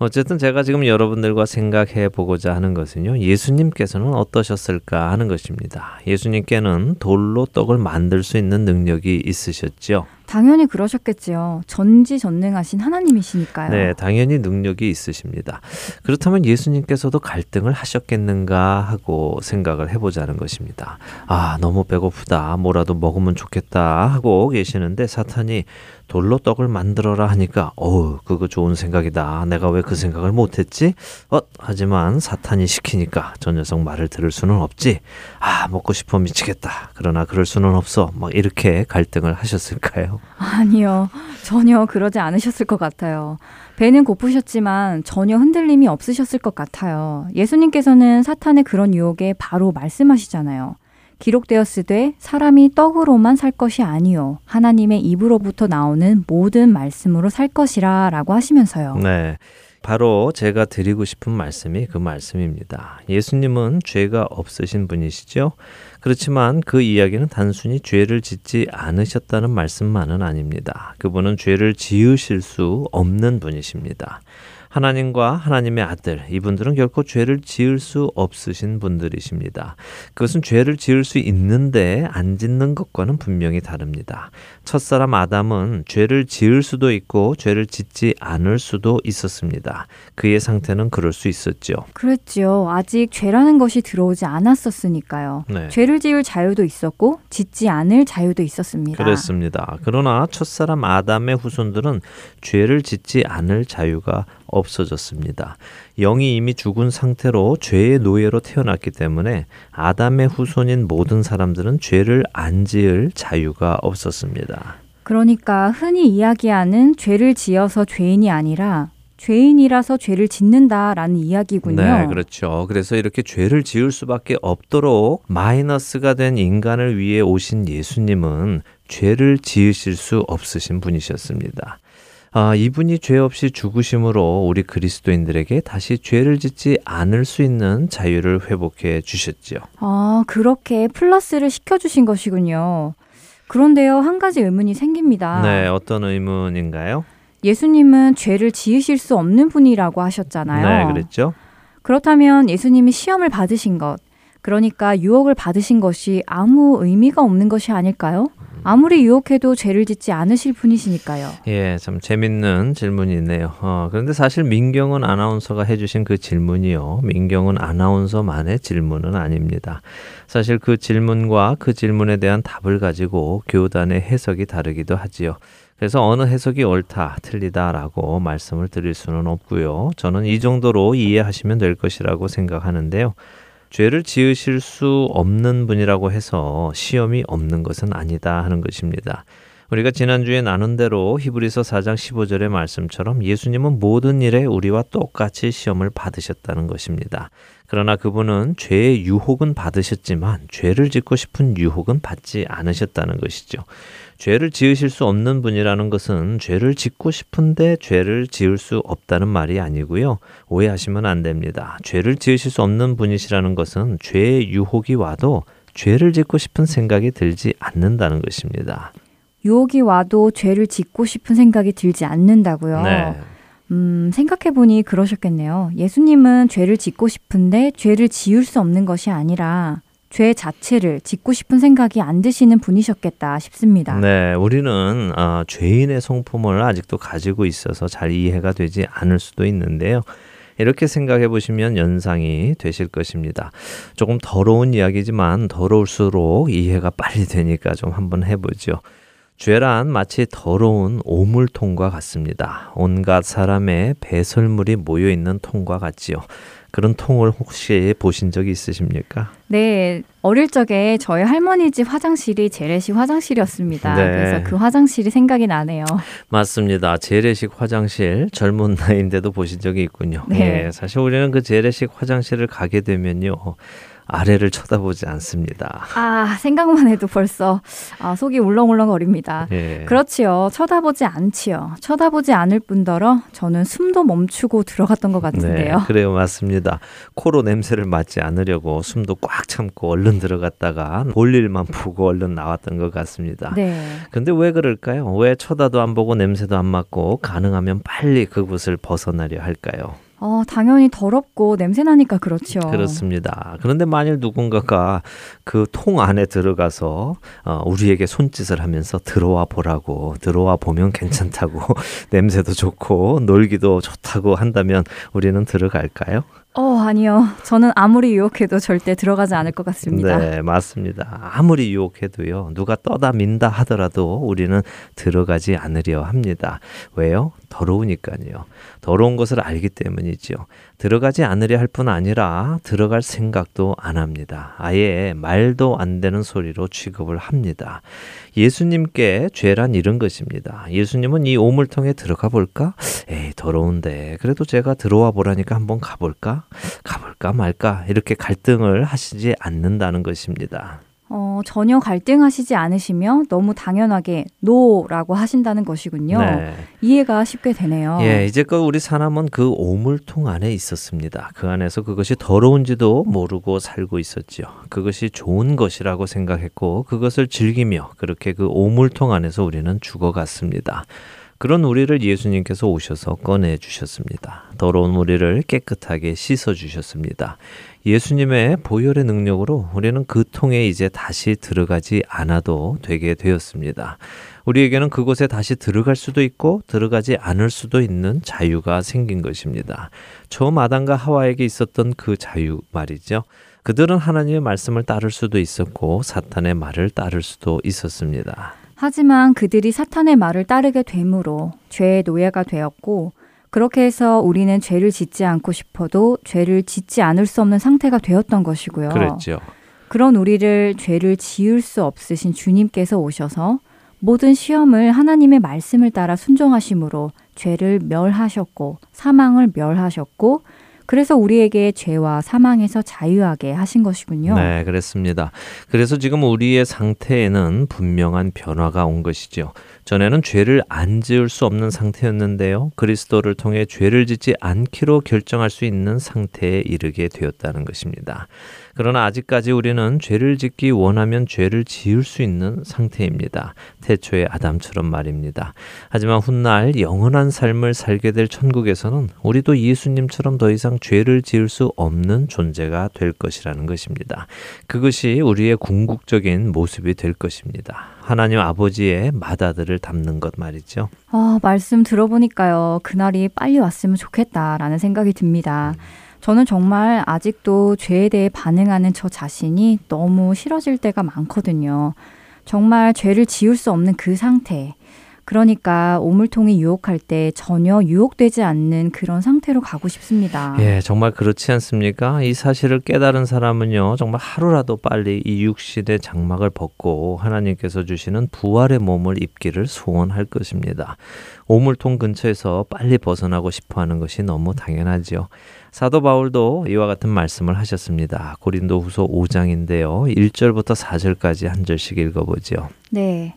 어쨌든 제가 지금 여러분들과 생각해 보고자 하는 것은요. 예수님께서는 어떠셨을까 하는 것입니다. 예수님께는 돌로 떡을 만들 수 있는 능력이 있으셨죠. 당연히 그러셨겠지요. 전지전능하신 하나님이시니까요. 네, 당연히 능력이 있으십니다. 그렇다면 예수님께서도 갈등을 하셨겠는가 하고 생각을 해보자는 것입니다. 아, 너무 배고프다. 뭐라도 먹으면 좋겠다 하고 계시는데 사탄이 돌로 떡을 만들어라 하니까 어우 그거 좋은 생각이다. 내가 왜 그 생각을 못했지? 어 하지만 사탄이 시키니까 저 녀석 말을 들을 수는 없지. 아 먹고 싶어 미치겠다. 그러나 그럴 수는 없어. 막 이렇게 갈등을 하셨을까요? 아니요. 전혀 그러지 않으셨을 것 같아요. 배는 고프셨지만 전혀 흔들림이 없으셨을 것 같아요. 예수님께서는 사탄의 그런 유혹에 바로 말씀하시잖아요. 기록되었으되 사람이 떡으로만 살 것이 아니요 하나님의 입으로부터 나오는 모든 말씀으로 살 것이라 라고 하시면서요. 네. 바로 제가 드리고 싶은 말씀이 그 말씀입니다. 예수님은 죄가 없으신 분이시죠? 그렇지만 그 이야기는 단순히 죄를 짓지 않으셨다는 말씀만은 아닙니다. 그분은 죄를 지으실 수 없는 분이십니다. 하나님과 하나님의 아들, 이분들은 결코 죄를 지을 수 없으신 분들이십니다. 그것은 죄를 지을 수 있는데 안 짓는 것과는 분명히 다릅니다. 첫사람 아담은 죄를 지을 수도 있고 죄를 짓지 않을 수도 있었습니다. 그의 상태는 그럴 수 있었죠. 그랬지요. 아직 죄라는 것이 들어오지 않았었으니까요. 네. 죄를 지을 자유도 있었고 짓지 않을 자유도 있었습니다. 그렇습니다. 그러나 첫사람 아담의 후손들은 죄를 짓지 않을 자유가 없어졌습니다. 영이 이미 죽은 상태로 죄의 노예로 태어났기 때문에 아담의 후손인 모든 사람들은 죄를 안 지을 자유가 없었습니다. 그러니까 흔히 이야기하는 죄를 지어서 죄인이 아니라 죄인이라서 죄를 짓는다라는 이야기군요. 네, 그렇죠. 그래서 이렇게 죄를 지을 수밖에 없도록 마이너스가 된 인간을 위해 오신 예수님은 죄를 지으실 수 없으신 분이셨습니다. 아, 이분이 죄 없이 죽으심으로 우리 그리스도인들에게 다시 죄를 짓지 않을 수 있는 자유를 회복해 주셨지요. 아, 그렇게 플러스를 시켜주신 것이군요. 그런데요, 한 가지 의문이 생깁니다. 네, 어떤 의문인가요? 예수님은 죄를 지으실 수 없는 분이라고 하셨잖아요. 네, 그랬죠. 그렇다면 예수님이 시험을 받으신 것, 그러니까 유혹을 받으신 것이 아무 의미가 없는 것이 아닐까요? 아무리 유혹해도 죄를 짓지 않으실 분이시니까요. 예, 참 재밌는 질문이네요. 어, 그런데 사실 민경은 아나운서가 해주신 그 질문이요. 민경은 아나운서만의 질문은 아닙니다. 사실 그 질문과 그 질문에 대한 답을 가지고 교단의 해석이 다르기도 하지요. 그래서 어느 해석이 옳다, 틀리다라고 말씀을 드릴 수는 없고요. 저는 이 정도로 이해하시면 될 것이라고 생각하는데요. 죄를 지으실 수 없는 분이라고 해서 시험이 없는 것은 아니다 하는 것입니다. 우리가 지난주에 나눈 대로 히브리서 4장 15절의 말씀처럼 예수님은 모든 일에 우리와 똑같이 시험을 받으셨다는 것입니다. 그러나 그분은 죄의 유혹은 받으셨지만 죄를 짓고 싶은 유혹은 받지 않으셨다는 것이죠. 죄를 지으실 수 없는 분이라는 것은 죄를 짓고 싶은데 죄를 지을 수 없다는 말이 아니고요. 오해하시면 안 됩니다. 죄를 지으실 수 없는 분이시라는 것은 죄의 유혹이 와도 죄를 짓고 싶은 생각이 들지 않는다는 것입니다. 유혹이 와도 죄를 짓고 싶은 생각이 들지 않는다고요. 네. 음, 생각해보니 그러셨겠네요. 예수님은 죄를 짓고 싶은데 죄를 지을 수 없는 것이 아니라 죄 자체를 짓고 싶은 생각이 안 드시는 분이셨겠다 싶습니다. 네, 우리는 어, 죄인의 성품을 아직도 가지고 있어서 잘 이해가 되지 않을 수도 있는데요. 이렇게 생각해 보시면 연상이 되실 것입니다. 조금 더러운 이야기지만 더러울수록 이해가 빨리 되니까 좀 한번 해보죠. 죄란 마치 더러운 오물통과 같습니다. 온갖 사람의 배설물이 모여 있는 통과 같지요. 그런 통을 혹시 보신 적이 있으십니까? 네, 어릴 적에 저희 할머니 집 화장실이 재래식 화장실이었습니다. 네. 그래서 그 화장실이 생각이 나네요. 맞습니다. 재래식 화장실 젊은 나이인데도 보신 적이 있군요. 네. 예, 사실 우리는 그 재래식 화장실을 가게 되면요. 아래를 쳐다보지 않습니다. 아, 생각만 해도 벌써 아, 속이 울렁울렁거립니다. 예. 그렇지요. 쳐다보지 않지요. 쳐다보지 않을 뿐더러 저는 숨도 멈추고 들어갔던 것 같은데요. 네, 그래요, 맞습니다. 코로 냄새를 맡지 않으려고 숨도 꽉 참고 얼른 들어갔다가 볼 일만 보고 얼른 나왔던 것 같습니다. 네. 근데 왜 그럴까요? 왜 쳐다도 안 보고 냄새도 안 맡고 가능하면 빨리 그곳을 벗어나려 할까요? 어, 당연히 더럽고 냄새 나니까 그렇죠. 그렇습니다. 그런데 만일 누군가가 그 통 안에 들어가서 어, 우리에게 손짓을 하면서 들어와 보라고 들어와 보면 괜찮다고 냄새도 좋고 놀기도 좋다고 한다면 우리는 들어갈까요? 어, 아니요. 저는 아무리 유혹해도 절대 들어가지 않을 것 같습니다. 네, 맞습니다. 아무리 유혹해도요, 누가 떠다 민다 하더라도 우리는 들어가지 않으려 합니다. 왜요? 더러우니까요. 더러운 것을 알기 때문이죠. 들어가지 않으려 할 뿐 아니라 들어갈 생각도 안 합니다. 아예 말도 안 되는 소리로 취급을 합니다. 예수님께 죄란 이런 것입니다. 예수님은 이 오물통에 들어가 볼까? 에이, 더러운데. 그래도 제가 들어와 보라니까 한번 가볼까? 가볼까 말까? 이렇게 갈등을 하시지 않는다는 것입니다. 어, 전혀 갈등하시지 않으시며 너무 당연하게 no라고 하신다는 것이군요. 네. 이해가 쉽게 되네요. 예, 이제껏 우리 사람은 그 오물통 안에 있었습니다. 그 안에서 그것이 더러운지도 모르고 살고 있었지요. 그것이 좋은 것이라고 생각했고 그것을 즐기며 그렇게 그 오물통 안에서 우리는 죽어갔습니다. 그런 우리를 예수님께서 오셔서 꺼내 주셨습니다. 더러운 우리를 깨끗하게 씻어 주셨습니다. 예수님의 보혈의 능력으로 우리는 그 통에 이제 다시 들어가지 않아도 되게 되었습니다. 우리에게는 그곳에 다시 들어갈 수도 있고 들어가지 않을 수도 있는 자유가 생긴 것입니다. 처음 아담과 하와에게 있었던 그 자유 말이죠. 그들은 하나님의 말씀을 따를 수도 있었고 사탄의 말을 따를 수도 있었습니다. 하지만 그들이 사탄의 말을 따르게 되므로 죄의 노예가 되었고 그렇게 해서 우리는 죄를 짓지 않고 싶어도 죄를 짓지 않을 수 없는 상태가 되었던 것이고요. 그랬죠. 그런 우리를 죄를 지을 수 없으신 주님께서 오셔서 모든 시험을 하나님의 말씀을 따라 순종하심으로 죄를 멸하셨고 사망을 멸하셨고 그래서 우리에게 죄와 사망에서 자유하게 하신 것이군요. 네, 그렇습니다. 그래서 지금 우리의 상태에는 분명한 변화가 온 것이죠. 전에는 죄를 안 지을 수 없는 상태였는데요. 그리스도를 통해 죄를 짓지 않기로 결정할 수 있는 상태에 이르게 되었다는 것입니다. 그러나 아직까지 우리는 죄를 짓기 원하면 죄를 지을 수 있는 상태입니다. 태초의 아담처럼 말입니다. 하지만 훗날 영원한 삶을 살게 될 천국에서는 우리도 예수님처럼 더 이상 죄를 지을 수 없는 존재가 될 것이라는 것입니다. 그것이 우리의 궁극적인 모습이 될 것입니다. 하나님 아버지의 마다들을 담는 것 말이죠. 아, 말씀 들어보니까요. 그날이 빨리 왔으면 좋겠다라는 생각이 듭니다. 저는 정말 아직도 죄에 대해 반응하는 저 자신이 너무 싫어질 때가 많거든요. 정말 죄를 지을 수 없는 그 상태. 그러니까 오물통이 유혹할 때 전혀 유혹되지 않는 그런 상태로 가고 싶습니다. 예, 정말 그렇지 않습니까? 이 사실을 깨달은 사람은요, 정말 하루라도 빨리 이 육신의 장막을 벗고 하나님께서 주시는 부활의 몸을 입기를 소원할 것입니다. 오물통 근처에서 빨리 벗어나고 싶어 하는 것이 너무 당연하지요. 사도 바울도 이와 같은 말씀을 하셨습니다. 고린도 후서 5장인데요. 1절부터 4절까지 한 절씩 읽어보죠. 네.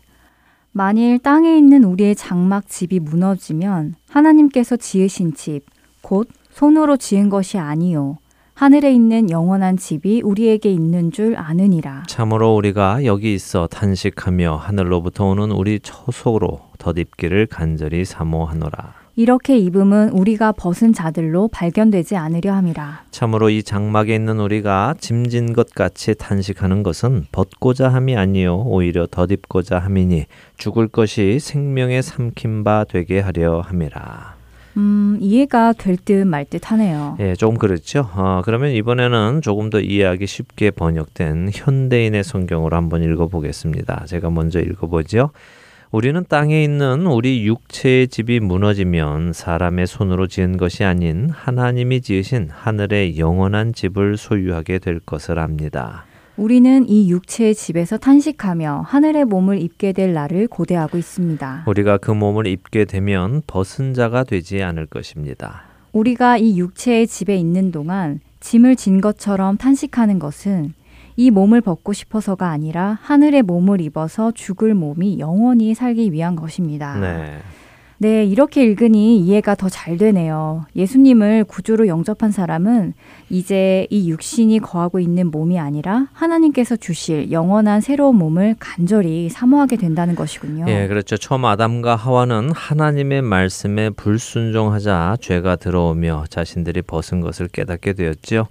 만일 땅에 있는 우리의 장막 집이 무너지면 하나님께서 지으신 집, 곧 손으로 지은 것이 아니요. 하늘에 있는 영원한 집이 우리에게 있는 줄 아느니라. 참으로 우리가 여기 있어 탄식하며 하늘로부터 오는 우리 처소로 덧입기를 간절히 사모하노라. 이렇게 입음은 우리가 벗은 자들로 발견되지 않으려 함이라. 참으로 이 장막에 있는 우리가 짐진 것 같이 탄식하는 것은 벗고자 함이 아니요 오히려 덧입고자 함이니 죽을 것이 생명의 삼킨 바 되게 하려 함이라. 음, 이해가 될 듯 말 듯 하네요. 예, 조금 그렇죠. 어, 그러면 이번에는 조금 더 이해하기 쉽게 번역된 현대인의 성경으로 한번 읽어보겠습니다. 제가 먼저 읽어보죠. 우리는 땅에 있는 우리 육체의 집이 무너지면 사람의 손으로 지은 것이 아닌 하나님이 지으신 하늘의 영원한 집을 소유하게 될 것을 압니다. 우리는 이 육체의 집에서 탄식하며 하늘의 몸을 입게 될 날을 고대하고 있습니다. 우리가 그 몸을 입게 되면 벗은 자가 되지 않을 것입니다. 우리가 이 육체의 집에 있는 동안 짐을 진 것처럼 탄식하는 것은 이 몸을 벗고 싶어서가 아니라 하늘의 몸을 입어서 죽을 몸이 영원히 살기 위한 것입니다. 네. 네, 이렇게 읽으니 이해가 더 잘 되네요. 예수님을 구주로 영접한 사람은 이제 이 육신이 거하고 있는 몸이 아니라 하나님께서 주실 영원한 새로운 몸을 간절히 사모하게 된다는 것이군요. 예, 그렇죠. 처음 아담과 하와는 하나님의 말씀에 불순종하자 죄가 들어오며 자신들이 벗은 것을 깨닫게 되었지요.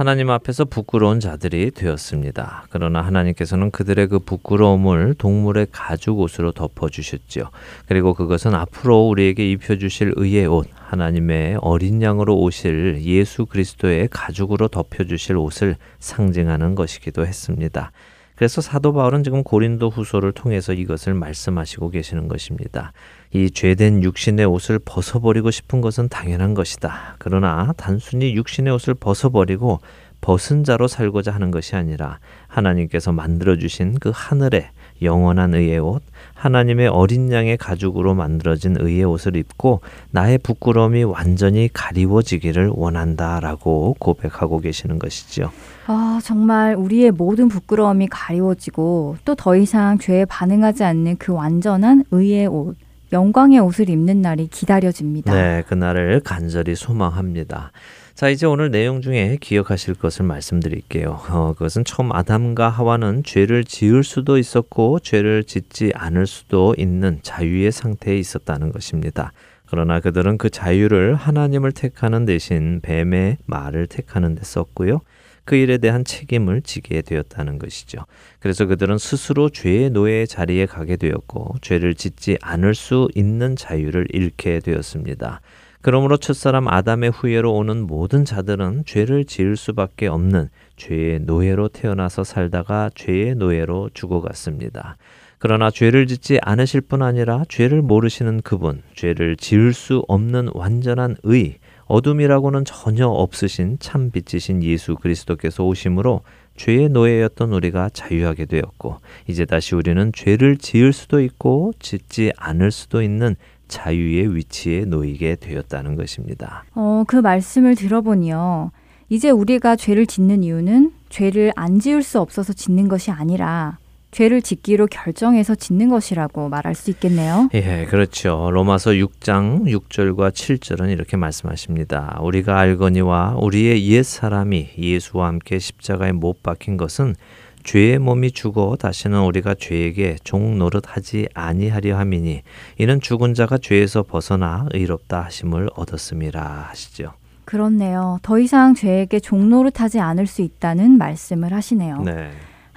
하나님 앞에서 부끄러운 자들이 되었습니다. 그러나 하나님께서는 그들의 그 부끄러움을 동물의 가죽 옷으로 덮어 주셨죠. 그리고 그것은 앞으로 우리에게 입혀 주실 의의 옷, 하나님의 어린 양으로 오실 예수 그리스도의 가죽으로 덮여 주실 옷을 상징하는 것이기도 했습니다. 그래서 사도 바울은 지금 고린도 후소를 통해서 이것을 말씀하시고 계시는 것입니다. 이 죄된 육신의 옷을 벗어버리고 싶은 것은 당연한 것이다. 그러나 단순히 육신의 옷을 벗어버리고 벗은 자로 살고자 하는 것이 아니라 하나님께서 만들어주신 그 하늘의 영원한 의의 옷, 하나님의 어린 양의 가죽으로 만들어진 의의 옷을 입고 나의 부끄러움이 완전히 가리워지기를 원한다라고 고백하고 계시는 것이죠. 아, 정말 우리의 모든 부끄러움이 가리워지고 또 더 이상 죄에 반응하지 않는 그 완전한 의의 옷, 영광의 옷을 입는 날이 기다려집니다. 네, 그날을 간절히 소망합니다. 자, 이제 오늘 내용 중에 기억하실 것을 말씀드릴게요. 어, 그것은 처음 아담과 하와는 죄를 지을 수도 있었고 죄를 짓지 않을 수도 있는 자유의 상태에 있었다는 것입니다. 그러나 그들은 그 자유를 하나님을 택하는 대신 뱀의 말을 택하는 데 썼고요. 그 일에 대한 책임을 지게 되었다는 것이죠. 그래서 그들은 스스로 죄의 노예의 자리에 가게 되었고 죄를 짓지 않을 수 있는 자유를 잃게 되었습니다. 그러므로 첫사람 아담의 후예로 오는 모든 자들은 죄를 지을 수밖에 없는 죄의 노예로 태어나서 살다가 죄의 노예로 죽어갔습니다. 그러나 죄를 짓지 않으실 뿐 아니라 죄를 모르시는 그분, 죄를 지을 수 없는 완전한 의, 어둠이라고는 전혀 없으신 참 빛이신 예수 그리스도께서 오심으로 죄의 노예였던 우리가 자유하게 되었고 이제 다시 우리는 죄를 지을 수도 있고 짓지 않을 수도 있는 자유의 위치에 놓이게 되었다는 것입니다. 어, 그 말씀을 들어보니요. 이제 우리가 죄를 짓는 이유는 죄를 안 지을 수 없어서 짓는 것이 아니라 죄를 짓기로 결정해서 짓는 것이라고 말할 수 있겠네요. 예, 그렇죠. 로마서 6장 6절과 7절은 이렇게 말씀하십니다. 우리가 알거니와 우리의 옛 사람이 예수와 함께 십자가에 못 박힌 것은 죄의 몸이 죽어 다시는 우리가 죄에게 종 노릇하지 아니하려 함이니 이는 죽은 자가 죄에서 벗어나 의롭다 하심을 얻었음이라 하시죠. 그렇네요. 더 이상 죄에게 종 노릇하지 않을 수 있다는 말씀을 하시네요. 네.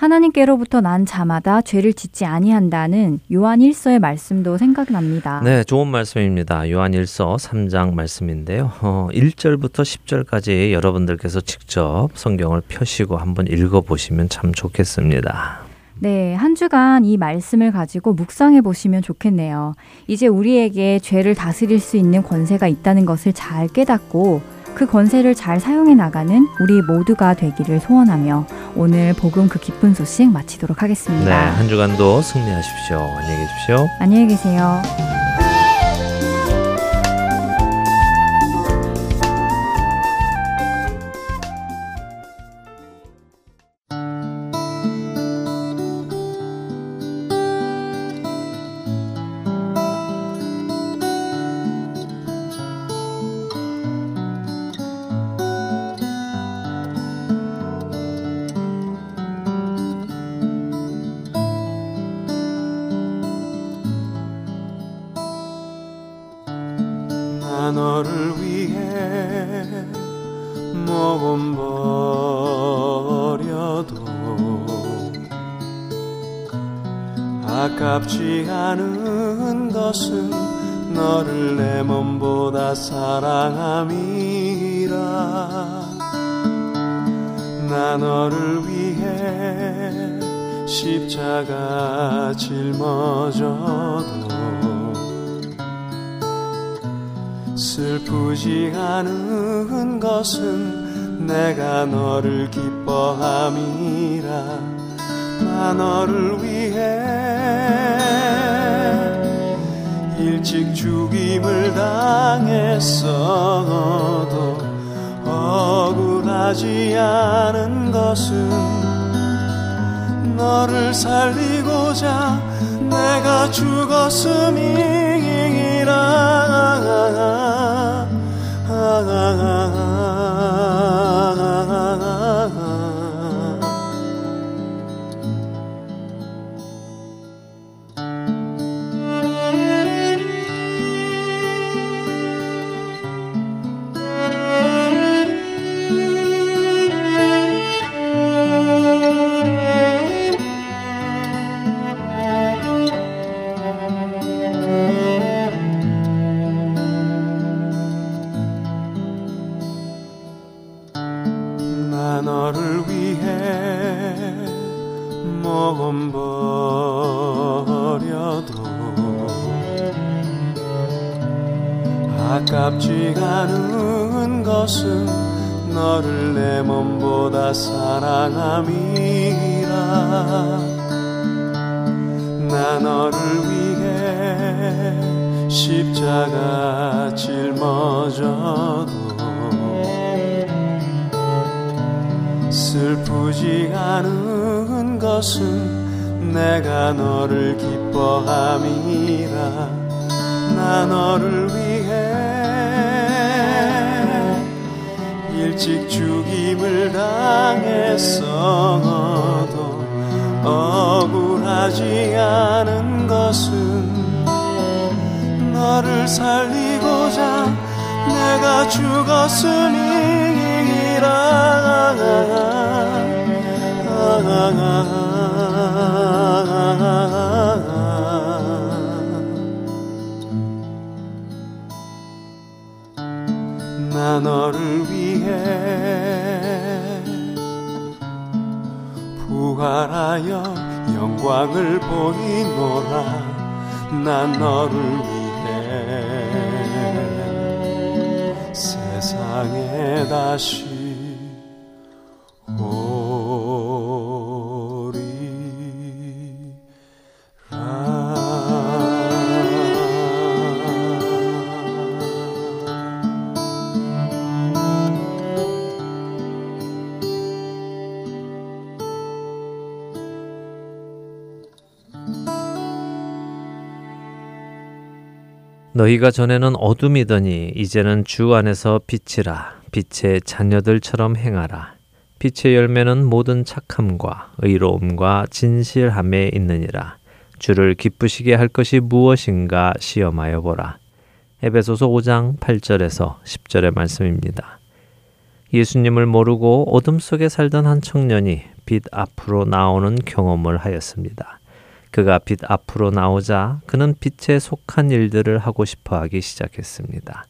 하나님께로부터 난 자마다 죄를 짓지 아니한다는 요한 1서의 말씀도 생각납니다. 네, 좋은 말씀입니다. 요한 1서 3장 말씀인데요. 어, 1절부터 10절까지 여러분들께서 직접 성경을 펴시고 한번 읽어 보시면 참 좋겠습니다. 네, 한 주간 이 말씀을 가지고 묵상해 보시면 좋겠네요. 이제 우리에게 죄를 다스릴 수 있는 권세가 있다는 것을 잘 깨닫고 그 권세를 잘 사용해 나가는 우리 모두가 되기를 소원하며 오늘 복음 그 기쁜 소식 마치도록 네, 하겠습니다. 한 주간도 승리하십시오. 안녕히 계십시오. 안녕히 계세요. 너를 위해 몸 버려도 아깝지 않은 것은 너를 내 몸보다 사랑함이라. 나 너를 위해 십자가 짊어져도 슬프지 않은 것은 내가 너를 기뻐함이라. 나 너를 위해 일찍 죽임을 당했어도 억울하지 않은 것은 너를 살리고자 내가 죽었음이 라 아깝지 않은 것은 너를 내 몸보다 사랑함이라. 나 너를 위해 십자가 짊어져도 슬프지 않은 것은 내가 너를 기뻐함이라. 나 너를 위해 일찍 죽임을 당했어도 억울하지 않은 것은 너를 살리고자 내가 죽었음이라 나. 너를 위해 부활하여 영광을 보이노라 난 너를 위해. 세상에 다시 너희가 전에는 어둠이더니 이제는 주 안에서 빛이라 빛의 자녀들처럼 행하라 빛의 열매는 모든 착함과 의로움과 진실함에 있느니라 주를 기쁘시게 할 것이 무엇인가 시험하여 보라 에베소서 5장 8절에서 10절의 말씀입니다. 예수님을 모르고 어둠 속에 살던 한 청년이 빛 앞으로 나오는 경험을 하였습니다. 그가 빛 앞으로 나오자 그는 빛에 속한 일들을 하고 싶어 하기 시작했습니다.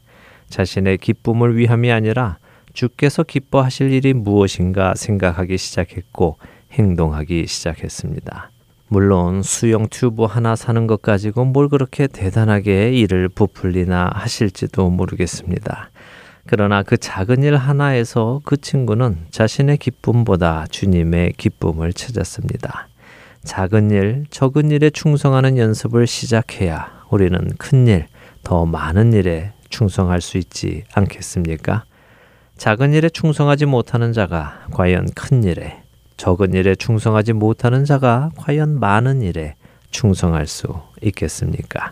자신의 기쁨을 위함이 아니라 주께서 기뻐하실 일이 무엇인가 생각하기 시작했고 행동하기 시작했습니다. 물론 수영 튜브 하나 사는 것 가지고 뭘 그렇게 대단하게 일을 부풀리나 하실지도 모르겠습니다. 그러나 그 작은 일 하나에서 그 친구는 자신의 기쁨보다 주님의 기쁨을 찾았습니다. 작은 일, 적은 일에 충성하는 연습을 시작해야 우리는 큰 일, 더 많은 일에 충성할 수 있지 않겠습니까? 작은 일에 충성하지 못하는 자가 과연 큰 일에, 적은 일에 충성하지 못하는 자가 과연 많은 일에 충성할 수 있겠습니까?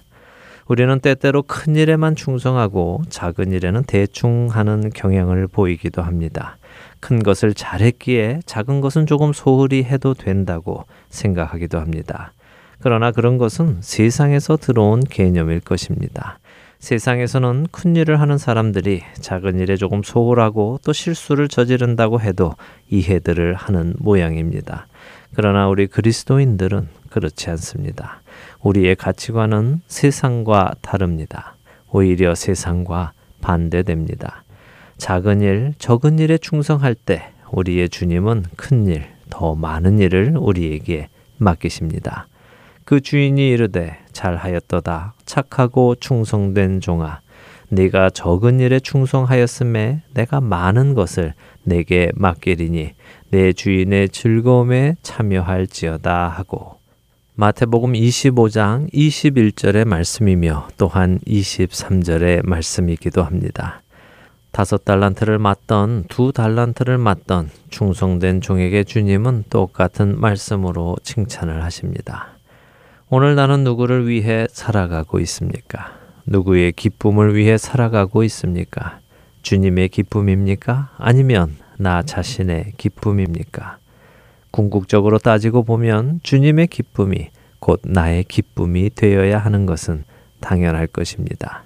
우리는 때때로 큰 일에만 충성하고 작은 일에는 대충 하는 경향을 보이기도 합니다. 큰 것을 잘했기에 작은 것은 조금 소홀히 해도 된다고 생각하기도 합니다. 그러나 그런 것은 세상에서 들어온 개념일 것입니다. 세상에서는 큰 일을 하는 사람들이 작은 일에 조금 소홀하고 또 실수를 저지른다고 해도 이해들을 하는 모양입니다. 그러나 우리 그리스도인들은 그렇지 않습니다. 우리의 가치관은 세상과 다릅니다. 오히려 세상과 반대됩니다. 작은 일, 적은 일에 충성할 때 우리의 주님은 큰 일, 더 많은 일을 우리에게 맡기십니다. 그 주인이 이르되 잘하였도다 착하고 충성된 종아 네가 적은 일에 충성하였음에 내가 많은 것을 내게 맡기리니 내 주인의 즐거움에 참여할지어다 하고 마태복음 25장 21절의 말씀이며 또한 23절의 말씀이기도 합니다. 다섯 달란트를 맡던 두 달란트를 맡던 충성된 종에게 주님은 똑같은 말씀으로 칭찬을 하십니다. 오늘 나는 누구를 위해 살아가고 있습니까? 누구의 기쁨을 위해 살아가고 있습니까? 주님의 기쁨입니까? 아니면 나 자신의 기쁨입니까? 궁극적으로 따지고 보면 주님의 기쁨이 곧 나의 기쁨이 되어야 하는 것은 당연할 것입니다.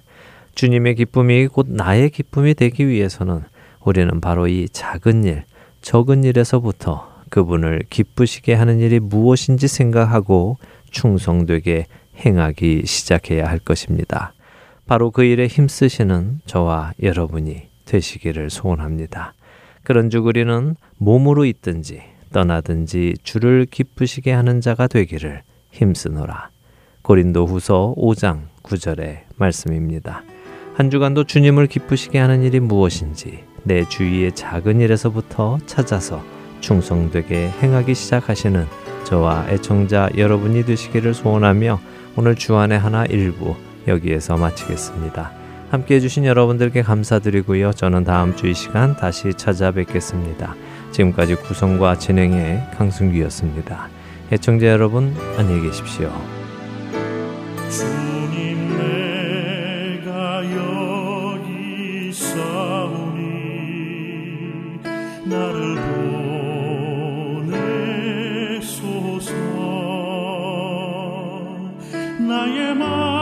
주님의 기쁨이 곧 나의 기쁨이 되기 위해서는 우리는 바로 이 작은 일, 적은 일에서부터 그분을 기쁘시게 하는 일이 무엇인지 생각하고 충성되게 행하기 시작해야 할 것입니다. 바로 그 일에 힘쓰시는 저와 여러분이 되시기를 소원합니다. 그런즉 우리는 몸으로 있든지 떠나든지 주를 기쁘시게 하는 자가 되기를 힘쓰노라. 고린도 후서 5장 9절의 말씀입니다. 한 주간도 주님을 기쁘시게 하는 일이 무엇인지 내 주위의 작은 일에서부터 찾아서 충성되게 행하기 시작하시는 저와 애청자 여러분이 되시기를 소원하며 오늘 주안의 하나 일부 여기에서 마치겠습니다. 함께 해주신 여러분들께 감사드리고요. 저는 다음 주 이 시간 다시 찾아뵙겠습니다. 지금까지 구성과 진행의 강승규였습니다. 애청자 여러분 안녕히 계십시오. 나의 맘